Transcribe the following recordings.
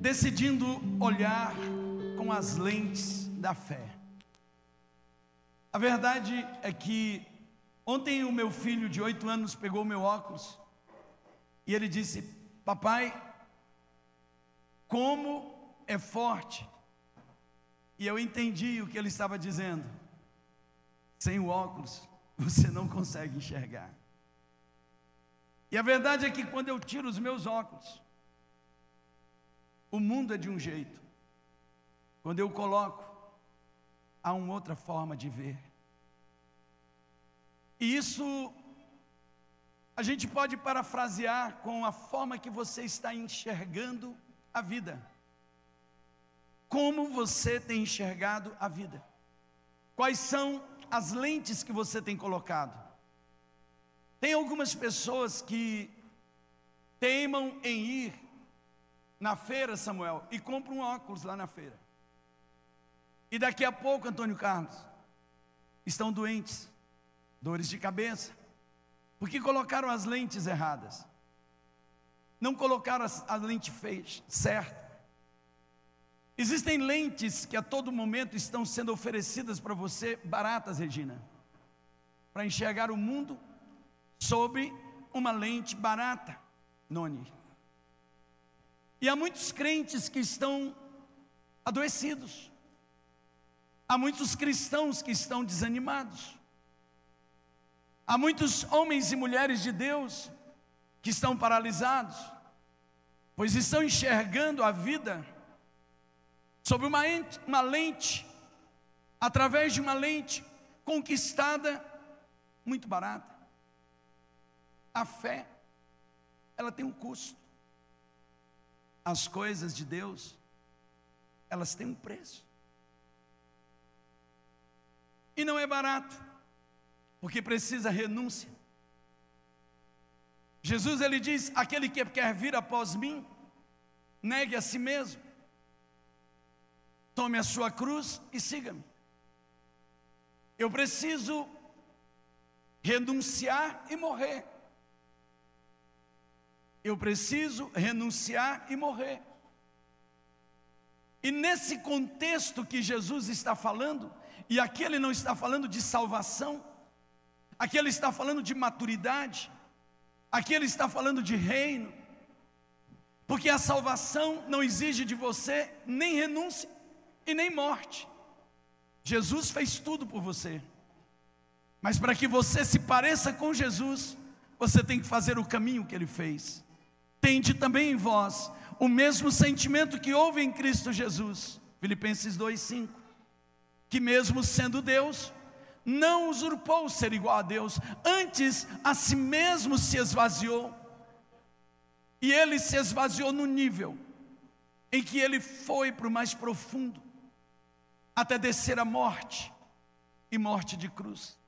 decidindo olhar com as lentes da fé. A verdade é que ontem o meu filho de oito anos pegou meu óculos e ele disse: Papai, como é forte. E eu entendi o que ele estava dizendo. Sem o óculos, você não consegue enxergar. E a verdade é que quando eu tiro os meus óculos, o mundo é de um jeito. Quando eu coloco, há uma outra forma de ver. E isso a gente pode parafrasear com a forma que você está enxergando a vida. Como você tem enxergado a vida? Quais são as lentes que você tem colocado? Tem algumas pessoas que teimam em ir na feira, Samuel, e compram um óculos lá na feira. E daqui a pouco, Antônio Carlos, estão doentes, dores de cabeça, porque colocaram as lentes erradas. Não colocaram a lente fez certa. Existem lentes que a todo momento estão sendo oferecidas para você, baratas, Regina, para enxergar o mundo sob uma lente barata, Noni. E há muitos crentes que estão adoecidos. Há muitos cristãos que estão desanimados. Há muitos homens e mulheres de Deus que estão paralisados, pois estão enxergando a vida sob uma, ente, uma lente, através de uma lente conquistada muito barata. A fé, ela tem um custo. As coisas de Deus, elas têm um preço. E não é barato, porque precisa renúncia. Jesus ele diz: aquele que quer vir após mim, negue a si mesmo, tome a sua cruz e siga-me. Eu preciso renunciar e morrer. Eu preciso renunciar e morrer. E nesse contexto que Jesus está falando, e aqui ele não está falando de salvação, aqui ele está falando de maturidade, aqui ele está falando de reino, porque a salvação não exige de você nem renúncia e nem morte. Jesus fez tudo por você, mas para que você se pareça com Jesus, você tem que fazer o caminho que ele fez. Tende também em vós o mesmo sentimento que houve em Cristo Jesus. Filipenses 2:5. Que mesmo sendo Deus, não usurpou ser igual a Deus, antes a si mesmo se esvaziou. E ele se esvaziou no nível em que ele foi para o mais profundo, até descer a morte e morte de cruz.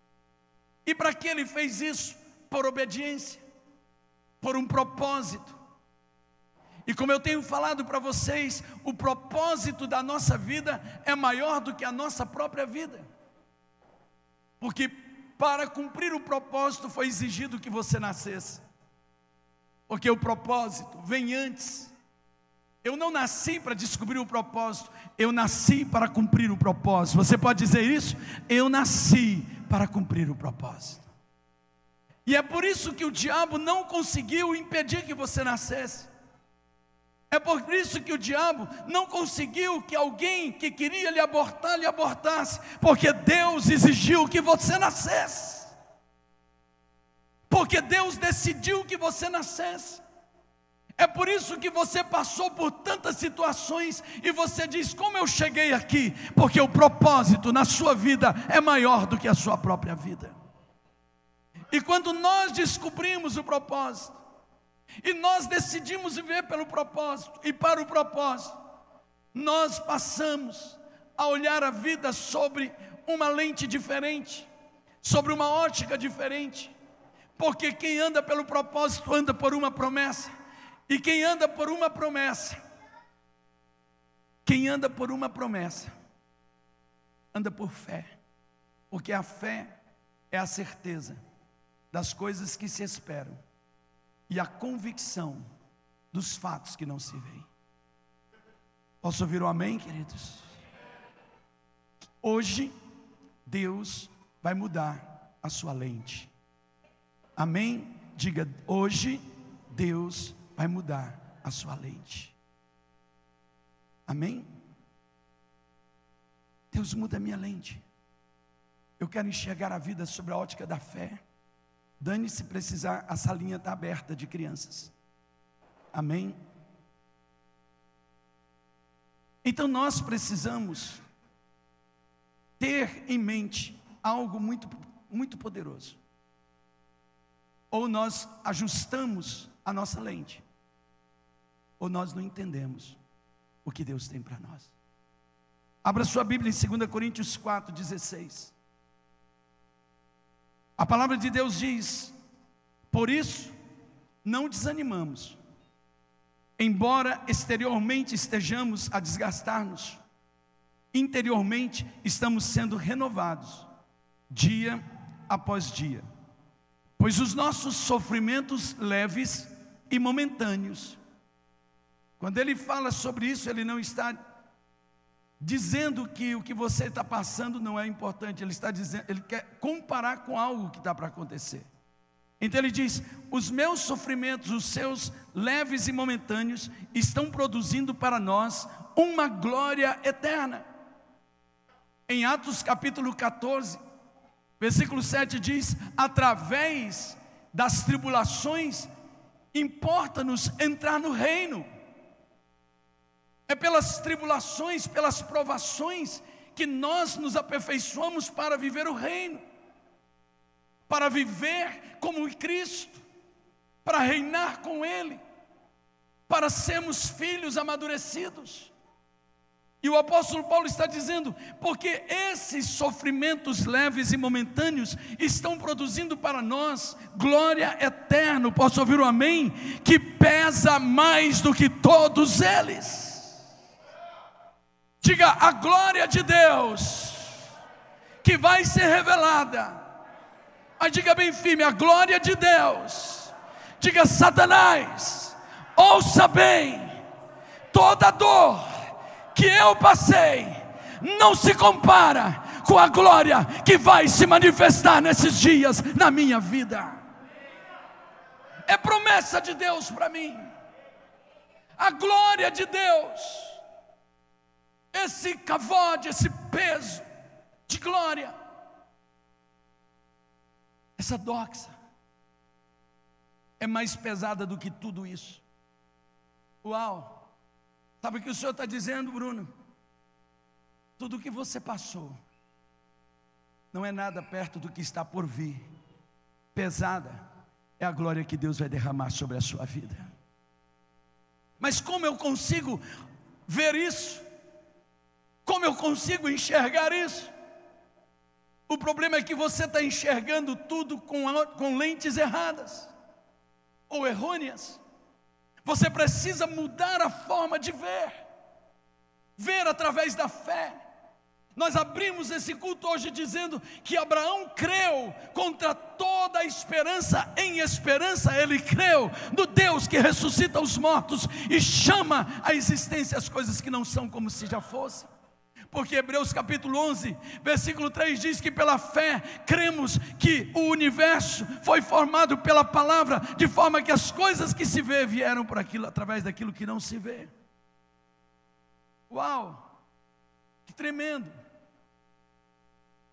E para que ele fez isso? Por obediência, por um propósito. E como eu tenho falado para vocês, o propósito da nossa vida é maior do que a nossa própria vida. Porque para cumprir o propósito foi exigido que você nascesse. Porque o propósito vem antes. Eu não nasci para descobrir o propósito, eu nasci para cumprir o propósito. Você pode dizer isso? Eu nasci para cumprir o propósito. E é por isso que o diabo não conseguiu impedir que você nascesse. É por isso que o diabo não conseguiu que alguém que queria lhe abortar, lhe abortasse, porque Deus exigiu que você nascesse. Porque Deus decidiu que você nascesse. É por isso que você passou por tantas situações e você diz: Como eu cheguei aqui? Porque o propósito na sua vida é maior do que a sua própria vida. E quando nós descobrimos o propósito, e nós decidimos viver pelo propósito e para o propósito. Nós passamos a olhar a vida sobre uma lente diferente, sobre uma ótica diferente. Porque quem anda pelo propósito anda por uma promessa. E quem anda por uma promessa, quem anda por uma promessa, anda por fé. Porque a fé é a certeza das coisas que se esperam e a convicção dos fatos que não se veem. Posso ouvir um amém, queridos? Hoje, Deus vai mudar a sua lente. Amém? Diga, hoje, Deus vai mudar a sua lente. Amém? Deus muda a minha lente. Eu quero enxergar a vida sobre a ótica da fé. Dane se precisar, a salinha está aberta de crianças. Amém? Então nós precisamos ter em mente algo muito, muito poderoso. Ou nós ajustamos a nossa lente, ou nós não entendemos o que Deus tem para nós. Abra sua Bíblia em 2 Coríntios 4,16. A palavra de Deus diz: Por isso, não desanimamos, embora exteriormente estejamos a desgastar-nos, interiormente estamos sendo renovados, dia após dia. Pois os nossos sofrimentos leves e momentâneos, quando ele fala sobre isso, ele não está dizendo que o que você está passando não é importante, ele está dizendo, ele quer comparar com algo que está para acontecer. Então ele diz: os meus sofrimentos, os seus leves e momentâneos, estão produzindo para nós uma glória eterna. Em Atos capítulo 14, versículo 7 diz: através das tribulações, importa-nos entrar no reino. É pelas tribulações, pelas provações, que nós nos aperfeiçoamos para viver o reino, para viver como Cristo, para reinar com Ele, para sermos filhos amadurecidos. E o apóstolo Paulo está dizendo, porque esses sofrimentos leves e momentâneos estão produzindo para nós glória eterna, posso ouvir o um amém? Que pesa mais do que todos eles. Diga a glória de Deus que vai ser revelada. Mas diga bem firme, a glória de Deus. Diga Satanás, ouça bem, toda dor que eu passei não se compara com a glória que vai se manifestar nesses dias na minha vida. É promessa de Deus para mim. A glória de Deus esse cavode, esse peso de glória, essa doxa é mais pesada do que tudo isso. Uau! Sabe o que o Senhor está dizendo, Bruno? Tudo o que você passou não é nada perto do que está por vir. Pesada é a glória que Deus vai derramar sobre a sua vida. Mas como eu consigo ver isso? Como eu consigo enxergar isso? O problema é que você está enxergando tudo com, com lentes erradas ou errôneas. Você precisa mudar a forma de ver, ver através da fé. Nós abrimos esse culto hoje dizendo que Abraão creu contra toda a esperança, em esperança ele creu no Deus que ressuscita os mortos e chama à existência as coisas que não são como se já fossem. Porque Hebreus capítulo 11, versículo 3 diz que pela fé cremos que o universo foi formado pela palavra, de forma que as coisas que se vê vieram por aquilo através daquilo que não se vê. Uau! Que tremendo.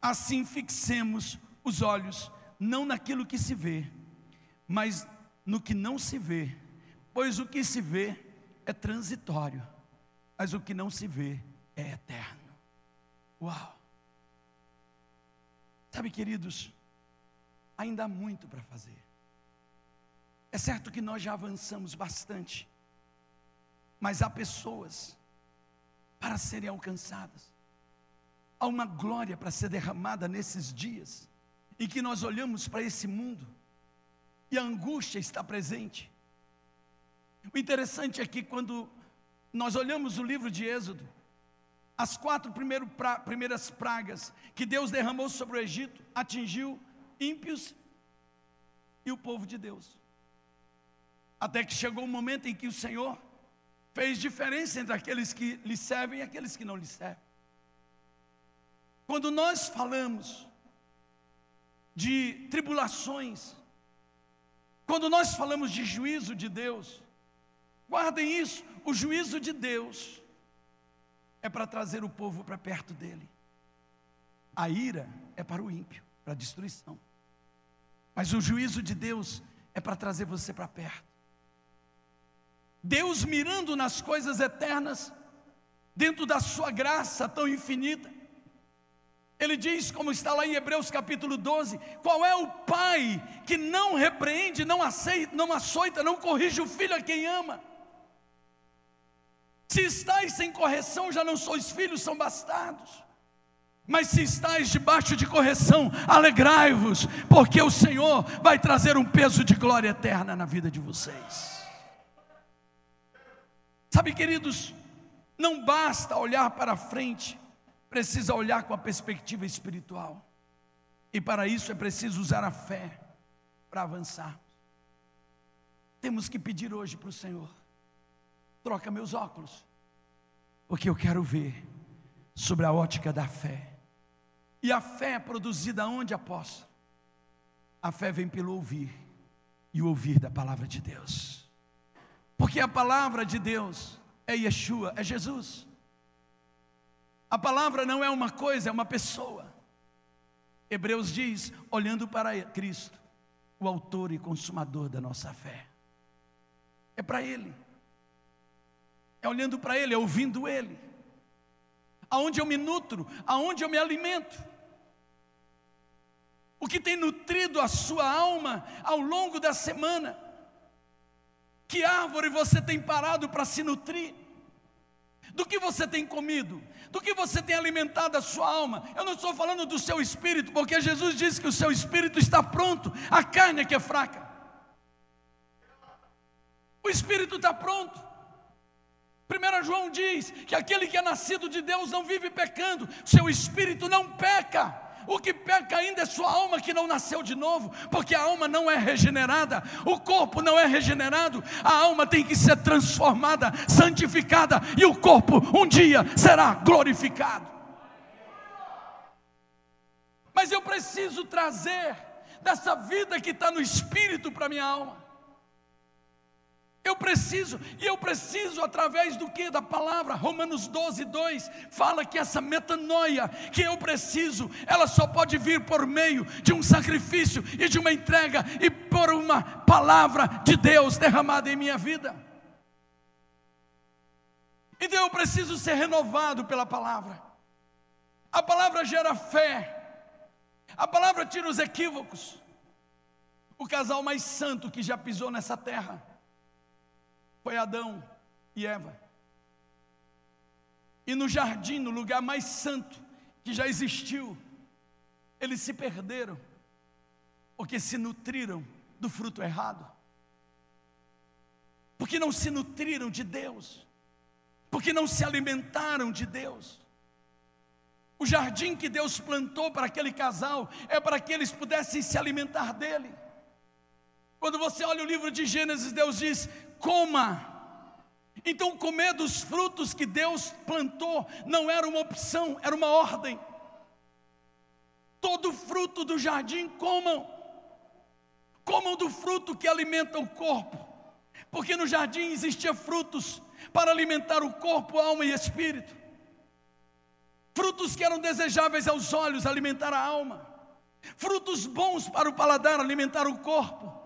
Assim fixemos os olhos não naquilo que se vê, mas no que não se vê, pois o que se vê é transitório, mas o que não se vê é eterno. Uau! Sabe, queridos, ainda há muito para fazer. É certo que nós já avançamos bastante, mas há pessoas para serem alcançadas. Há uma glória para ser derramada nesses dias em que nós olhamos para esse mundo e a angústia está presente. O interessante é que quando nós olhamos o livro de Êxodo, as quatro primeiras pragas que Deus derramou sobre o Egito atingiu ímpios e o povo de Deus. Até que chegou o momento em que o Senhor fez diferença entre aqueles que lhe servem e aqueles que não lhe servem. Quando nós falamos de tribulações, quando nós falamos de juízo de Deus, guardem isso: o juízo de Deus é para trazer o povo para perto dele, a ira é para o ímpio, para a destruição, mas o juízo de Deus é para trazer você para perto. Deus mirando nas coisas eternas, dentro da sua graça tão infinita, ele diz, como está lá em Hebreus capítulo 12: qual é o pai que não repreende, não aceita, não açoita, não corrige o filho a quem ama? Se estáis sem correção, já não sois filhos, são bastardos. Mas se estáis debaixo de correção, alegrai-vos, porque o Senhor vai trazer um peso de glória eterna na vida de vocês. Sabe, queridos, não basta olhar para frente precisa olhar com a perspectiva espiritual. E para isso é preciso usar a fé para avançar. Temos que pedir hoje para o Senhor: troca meus óculos, porque eu quero ver sobre a ótica da fé. E a fé é produzida onde, apóstolo? A fé vem pelo ouvir, e o ouvir da palavra de Deus. Porque a palavra de Deus é Yeshua, é Jesus. A palavra não é uma coisa, é uma pessoa. Hebreus diz, olhando para Cristo, o autor e consumador da nossa fé. É para Ele. É olhando para Ele, é ouvindo Ele. Aonde eu me nutro, aonde eu me alimento. O que tem nutrido a sua alma ao longo da semana. Que árvore você tem parado para se nutrir? Do que você tem comido? Do que você tem alimentado a sua alma? Eu não estou falando do seu espírito, porque Jesus disse que o seu espírito está pronto, a carne é que é fraca. O espírito está pronto. 1 João diz que aquele que é nascido de Deus não vive pecando, seu espírito não peca. O que peca ainda é sua alma que não nasceu de novo, porque a alma não é regenerada, o corpo não é regenerado, a alma tem que ser transformada, santificada, e o corpo um dia será glorificado. Mas eu preciso trazer dessa vida que está no espírito para minha alma. Eu preciso, e eu preciso através do que? Da palavra, Romanos 12, 2, fala que essa metanoia que eu preciso, ela só pode vir por meio de um sacrifício e de uma entrega e por uma palavra de Deus derramada em minha vida. Então eu preciso ser renovado pela palavra. A palavra gera fé, a palavra tira os equívocos. O casal mais santo que já pisou nessa terra foi Adão e Eva. E no jardim, no lugar mais santo que já existiu, eles se perderam, porque se nutriram do fruto errado, porque não se nutriram de Deus, porque não se alimentaram de Deus. O jardim que Deus plantou para aquele casal é para que eles pudessem se alimentar dele. Quando você olha o livro de Gênesis, Deus diz: coma. Então, comer dos frutos que Deus plantou não era uma opção, era uma ordem. Todo fruto do jardim comam. Comam do fruto que alimenta o corpo. Porque no jardim existia frutos para alimentar o corpo, alma e espírito. Frutos que eram desejáveis aos olhos, alimentar a alma. Frutos bons para o paladar, alimentar o corpo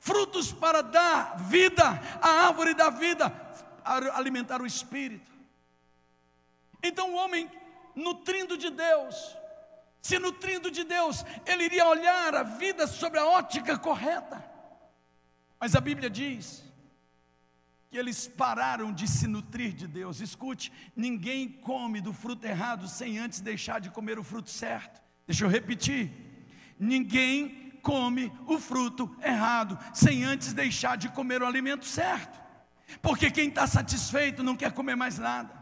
frutos para dar vida à árvore da vida, alimentar o espírito. Então o homem, nutrindo de Deus, se nutrindo de Deus, ele iria olhar a vida sobre a ótica correta. Mas a Bíblia diz que eles pararam de se nutrir de Deus. Escute, ninguém come do fruto errado sem antes deixar de comer o fruto certo. Deixa eu repetir. Ninguém come o fruto errado, sem antes deixar de comer o alimento certo. Porque quem está satisfeito não quer comer mais nada.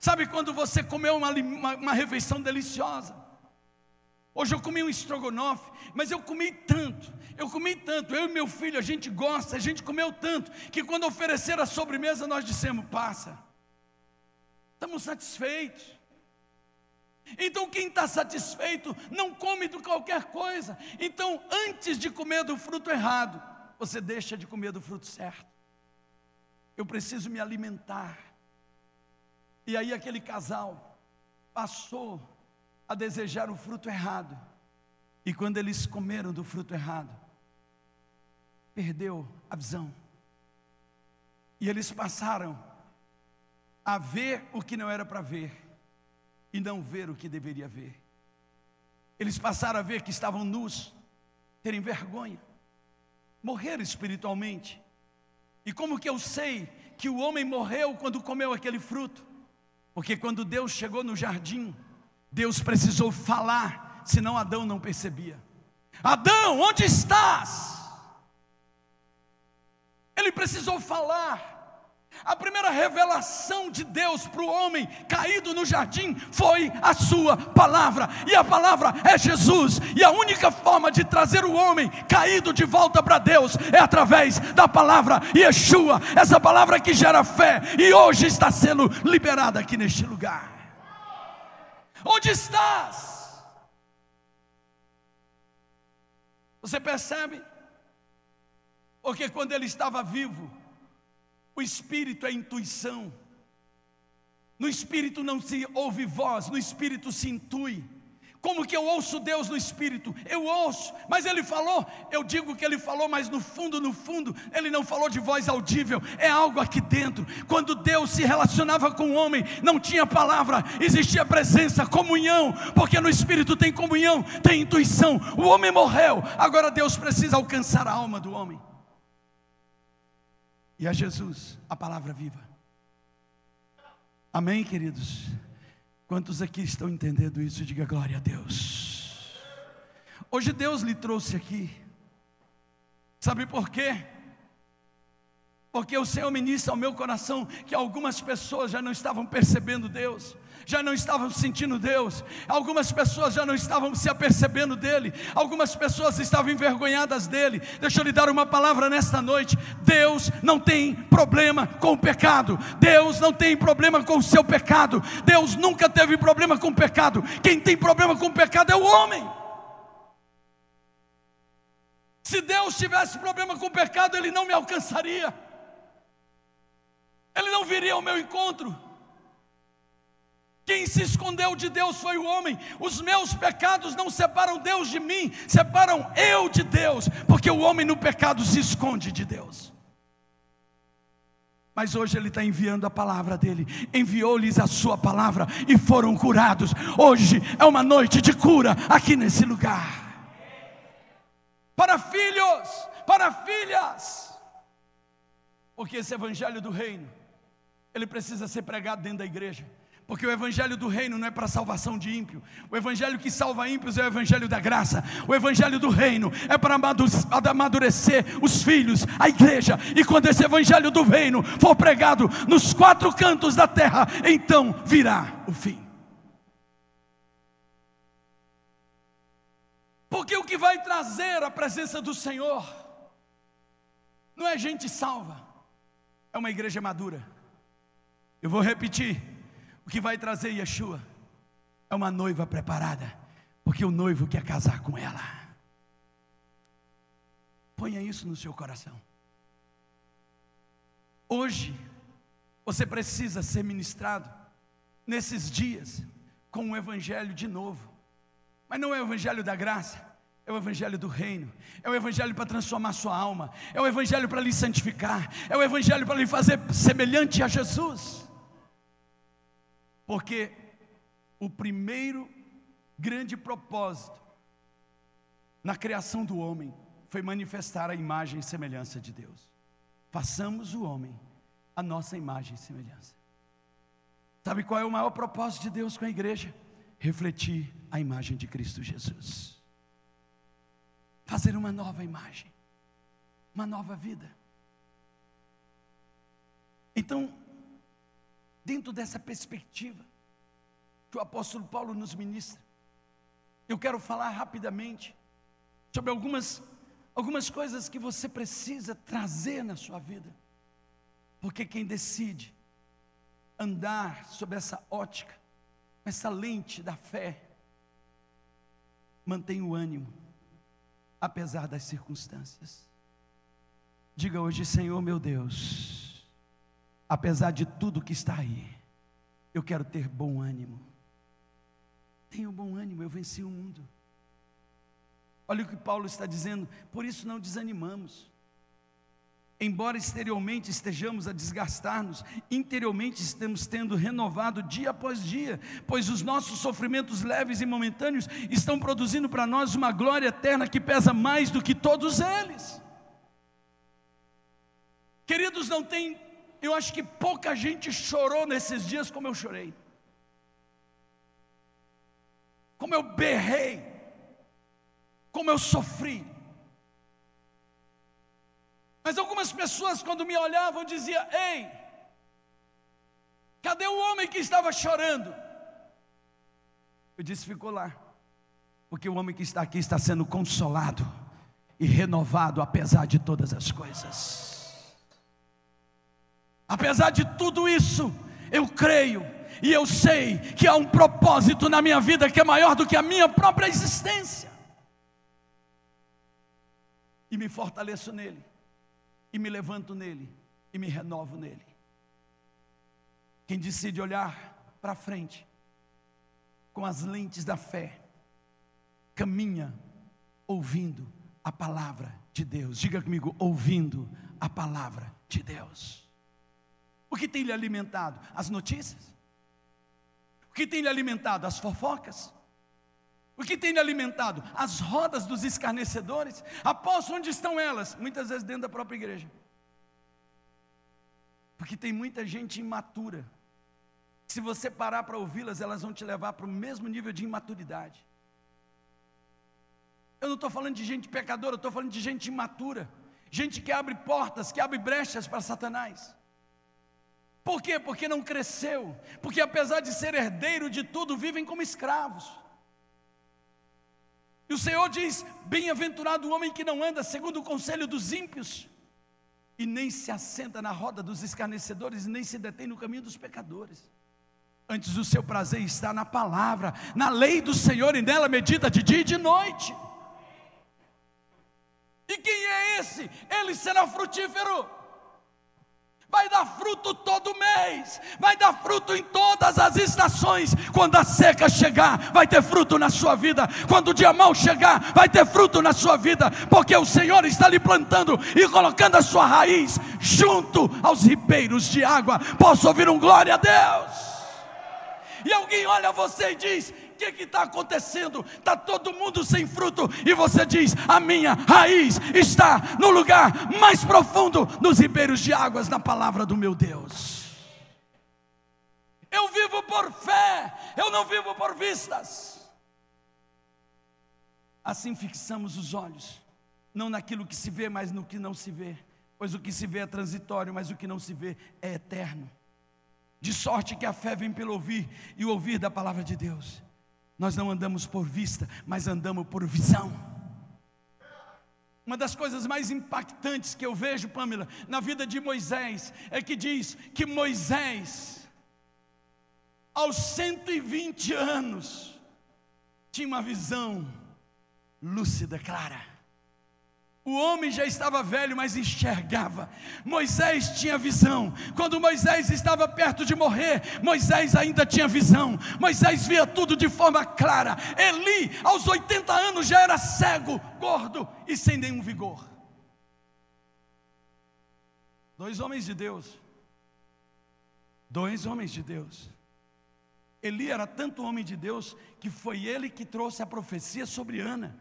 Sabe quando você comeu uma, uma, uma refeição deliciosa? Hoje eu comi um estrogonofe, mas eu comi tanto, eu comi tanto, eu e meu filho, a gente gosta, a gente comeu tanto, que quando oferecer a sobremesa nós dissemos: passa, estamos satisfeitos. Então, quem está satisfeito não come de qualquer coisa. Então, antes de comer do fruto errado, você deixa de comer do fruto certo. Eu preciso me alimentar. E aí, aquele casal passou a desejar o fruto errado. E quando eles comeram do fruto errado, perdeu a visão. E eles passaram a ver o que não era para ver e não ver o que deveria ver. Eles passaram a ver que estavam nus, terem vergonha, morrer espiritualmente. E como que eu sei que o homem morreu quando comeu aquele fruto? Porque quando Deus chegou no jardim, Deus precisou falar, senão Adão não percebia. Adão, onde estás? Ele precisou falar. A primeira revelação de Deus para o homem caído no jardim foi a sua palavra, e a palavra é Jesus, e a única forma de trazer o homem caído de volta para Deus é através da palavra Yeshua, essa palavra que gera fé, e hoje está sendo liberada aqui neste lugar. Onde estás? Você percebe? Porque quando ele estava vivo, o espírito é intuição. No espírito não se ouve voz, no espírito se intui. Como que eu ouço Deus no espírito? Eu ouço, mas ele falou, eu digo que ele falou, mas no fundo, no fundo, ele não falou de voz audível, é algo aqui dentro. Quando Deus se relacionava com o homem, não tinha palavra, existia presença, comunhão, porque no espírito tem comunhão, tem intuição. O homem morreu, agora Deus precisa alcançar a alma do homem. E a Jesus, a palavra viva. Amém, queridos? Quantos aqui estão entendendo isso? Diga glória a Deus. Hoje Deus lhe trouxe aqui. Sabe por quê? Porque o Senhor ministra ao meu coração que algumas pessoas já não estavam percebendo Deus, já não estavam sentindo Deus, algumas pessoas já não estavam se apercebendo dEle, algumas pessoas estavam envergonhadas dEle. Deixa eu lhe dar uma palavra nesta noite: Deus não tem problema com o pecado, Deus não tem problema com o seu pecado, Deus nunca teve problema com o pecado, quem tem problema com o pecado é o homem. Se Deus tivesse problema com o pecado, Ele não me alcançaria. Ele não viria ao meu encontro. Quem se escondeu de Deus foi o homem. Os meus pecados não separam Deus de mim, separam eu de Deus, porque o homem no pecado se esconde de Deus. Mas hoje Ele está enviando a palavra dele, enviou-lhes a sua palavra e foram curados. Hoje é uma noite de cura aqui nesse lugar. Para filhos, para filhas, porque esse evangelho do reino ele precisa ser pregado dentro da igreja. Porque o evangelho do reino não é para salvação de ímpio. O evangelho que salva ímpios é o evangelho da graça. O evangelho do reino é para amadurecer os filhos, a igreja. E quando esse evangelho do reino for pregado nos quatro cantos da terra, então virá o fim. Porque o que vai trazer a presença do Senhor não é gente salva, é uma igreja madura. Eu vou repetir: o que vai trazer Yeshua é uma noiva preparada, porque o noivo quer casar com ela. Ponha isso no seu coração. Hoje, você precisa ser ministrado nesses dias com o Evangelho de novo, mas não é o Evangelho da graça, é o Evangelho do Reino, é o Evangelho para transformar sua alma, é o Evangelho para lhe santificar, é o Evangelho para lhe fazer semelhante a Jesus. Porque o primeiro grande propósito na criação do homem foi manifestar a imagem e semelhança de Deus. Façamos o homem a nossa imagem e semelhança. Sabe qual é o maior propósito de Deus com a igreja? Refletir a imagem de Cristo Jesus. Fazer uma nova imagem, uma nova vida. Então, dentro dessa perspectiva que o apóstolo Paulo nos ministra. eu quero falar rapidamente sobre algumas, algumas coisas que você precisa trazer na sua vida. Porque quem decide andar sob essa ótica, essa lente da fé, mantém o ânimo, apesar das circunstâncias. Diga hoje, Senhor meu Deus, apesar de tudo que está aí, eu quero ter bom ânimo. Tenho bom ânimo, eu venci o mundo. Olha o que Paulo está dizendo, por isso não desanimamos. Embora exteriormente estejamos a desgastar-nos, interiormente estamos tendo renovado dia após dia, pois os nossos sofrimentos leves e momentâneos estão produzindo para nós uma glória eterna que pesa mais do que todos eles. Queridos, não tem, eu acho que pouca gente chorou nesses dias como eu chorei. Como eu berrei, como eu sofri. Mas algumas pessoas, quando me olhavam, diziam: Ei, cadê o homem que estava chorando? Eu disse: Ficou lá, porque o homem que está aqui está sendo consolado e renovado, apesar de todas as coisas. Apesar de tudo isso, eu creio e eu sei que há um propósito na minha vida que é maior do que a minha própria existência. E me fortaleço nele, e me levanto nele, e me renovo nele. Quem decide olhar para frente, com as lentes da fé, caminha ouvindo a palavra de Deus. Diga comigo, ouvindo a palavra de Deus. O que tem lhe alimentado? As notícias? O que tem lhe alimentado? As fofocas? O que tem lhe alimentado? As rodas dos escarnecedores? Após onde estão elas? Muitas vezes dentro da própria igreja. Porque tem muita gente imatura. Se você parar para ouvi-las, elas vão te levar para o mesmo nível de imaturidade. Eu não estou falando de gente pecadora, eu estou falando de gente imatura. Gente que abre portas, que abre brechas para Satanás. Por quê? Porque não cresceu. Porque apesar de ser herdeiro de tudo, vivem como escravos. E o Senhor diz: Bem-aventurado o homem que não anda segundo o conselho dos ímpios, e nem se assenta na roda dos escarnecedores, e nem se detém no caminho dos pecadores. Antes o seu prazer está na palavra, na lei do Senhor, e nela medita de dia e de noite. E quem é esse? Ele será frutífero vai dar fruto todo mês, vai dar fruto em todas as estações. Quando a seca chegar, vai ter fruto na sua vida. Quando o dia mau chegar, vai ter fruto na sua vida, porque o Senhor está lhe plantando e colocando a sua raiz junto aos ribeiros de água. Posso ouvir um glória a Deus? E alguém olha você e diz: que está acontecendo? Está todo mundo sem fruto, e você diz: a minha raiz está no lugar mais profundo, nos ribeiros de águas, na palavra do meu Deus. Eu vivo por fé, eu não vivo por vistas. Assim fixamos os olhos, não naquilo que se vê, mas no que não se vê, pois o que se vê é transitório, mas o que não se vê é eterno. De sorte que a fé vem pelo ouvir, e o ouvir da palavra de Deus. Nós não andamos por vista, mas andamos por visão. Uma das coisas mais impactantes que eu vejo, Pamela, na vida de Moisés, é que diz que Moisés, aos 120 anos, tinha uma visão lúcida, clara. O homem já estava velho, mas enxergava. Moisés tinha visão. Quando Moisés estava perto de morrer, Moisés ainda tinha visão. Moisés via tudo de forma clara. Eli, aos 80 anos, já era cego, gordo e sem nenhum vigor. Dois homens de Deus. Dois homens de Deus. Eli era tanto homem de Deus que foi ele que trouxe a profecia sobre Ana.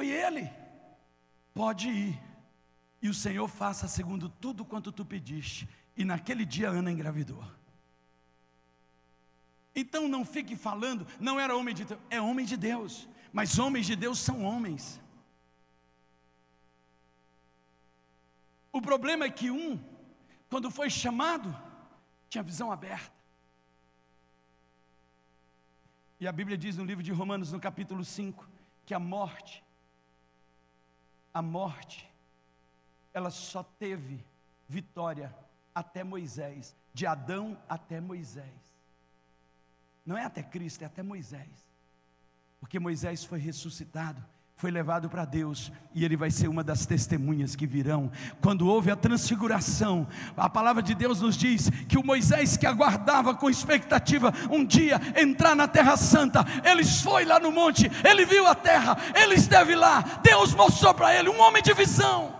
Foi ele. Pode ir. E o Senhor faça segundo tudo quanto tu pediste. E naquele dia Ana engravidou. Então não fique falando, não era homem de Deus, é homem de Deus. Mas homens de Deus são homens. O problema é que um, quando foi chamado, tinha visão aberta. E a Bíblia diz no livro de Romanos, no capítulo 5, que a morte, a morte, ela só teve vitória até Moisés, de Adão até Moisés. Não é até Cristo, é até Moisés. Porque Moisés foi ressuscitado foi levado para Deus e ele vai ser uma das testemunhas que virão. Quando houve a transfiguração, a palavra de Deus nos diz que o Moisés que aguardava com expectativa um dia entrar na Terra Santa, ele foi lá no monte, ele viu a terra, ele esteve lá, Deus mostrou para ele um homem de visão.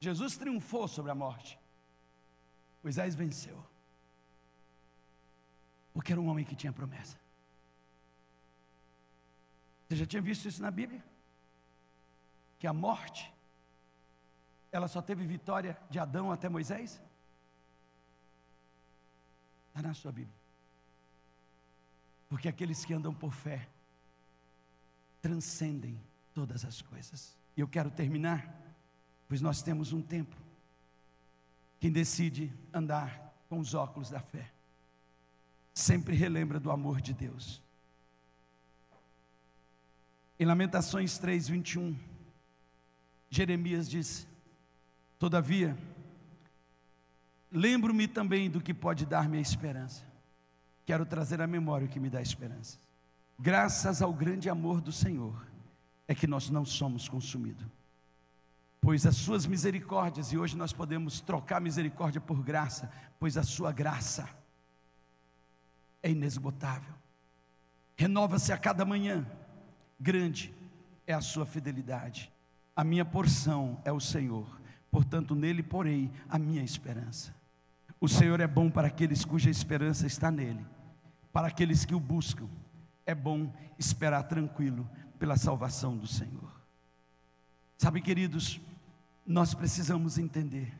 Jesus triunfou sobre a morte. Moisés venceu. Porque era um homem que tinha promessa. Você já tinha visto isso na Bíblia? Que a morte, ela só teve vitória de Adão até Moisés? Está na sua Bíblia. Porque aqueles que andam por fé transcendem todas as coisas. E eu quero terminar, pois nós temos um tempo. Quem decide andar com os óculos da fé, sempre relembra do amor de Deus. Em Lamentações 3, 21, Jeremias diz: Todavia, lembro-me também do que pode dar-me a esperança. Quero trazer à memória o que me dá esperança. Graças ao grande amor do Senhor, é que nós não somos consumidos. Pois as suas misericórdias, e hoje nós podemos trocar misericórdia por graça, pois a sua graça é inesgotável. Renova-se a cada manhã grande é a sua fidelidade. A minha porção é o Senhor, portanto, nele porei a minha esperança. O Senhor é bom para aqueles cuja esperança está nele, para aqueles que o buscam. É bom esperar tranquilo pela salvação do Senhor. Sabe, queridos, nós precisamos entender.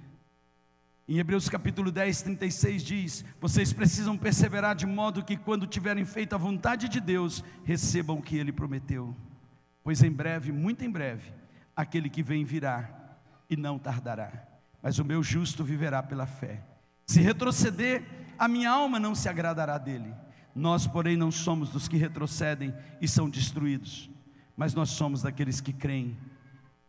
Em Hebreus capítulo 10, 36 diz: Vocês precisam perseverar de modo que, quando tiverem feito a vontade de Deus, recebam o que Ele prometeu. Pois em breve, muito em breve, aquele que vem virá e não tardará. Mas o meu justo viverá pela fé. Se retroceder, a minha alma não se agradará dele. Nós, porém, não somos dos que retrocedem e são destruídos, mas nós somos daqueles que creem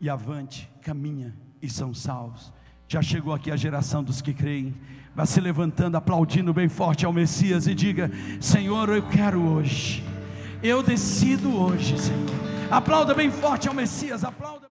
e avante, caminha e são salvos. Já chegou aqui a geração dos que creem. Vá se levantando, aplaudindo bem forte ao Messias e diga: Senhor, eu quero hoje. Eu decido hoje, Senhor. Aplauda bem forte ao Messias, aplauda.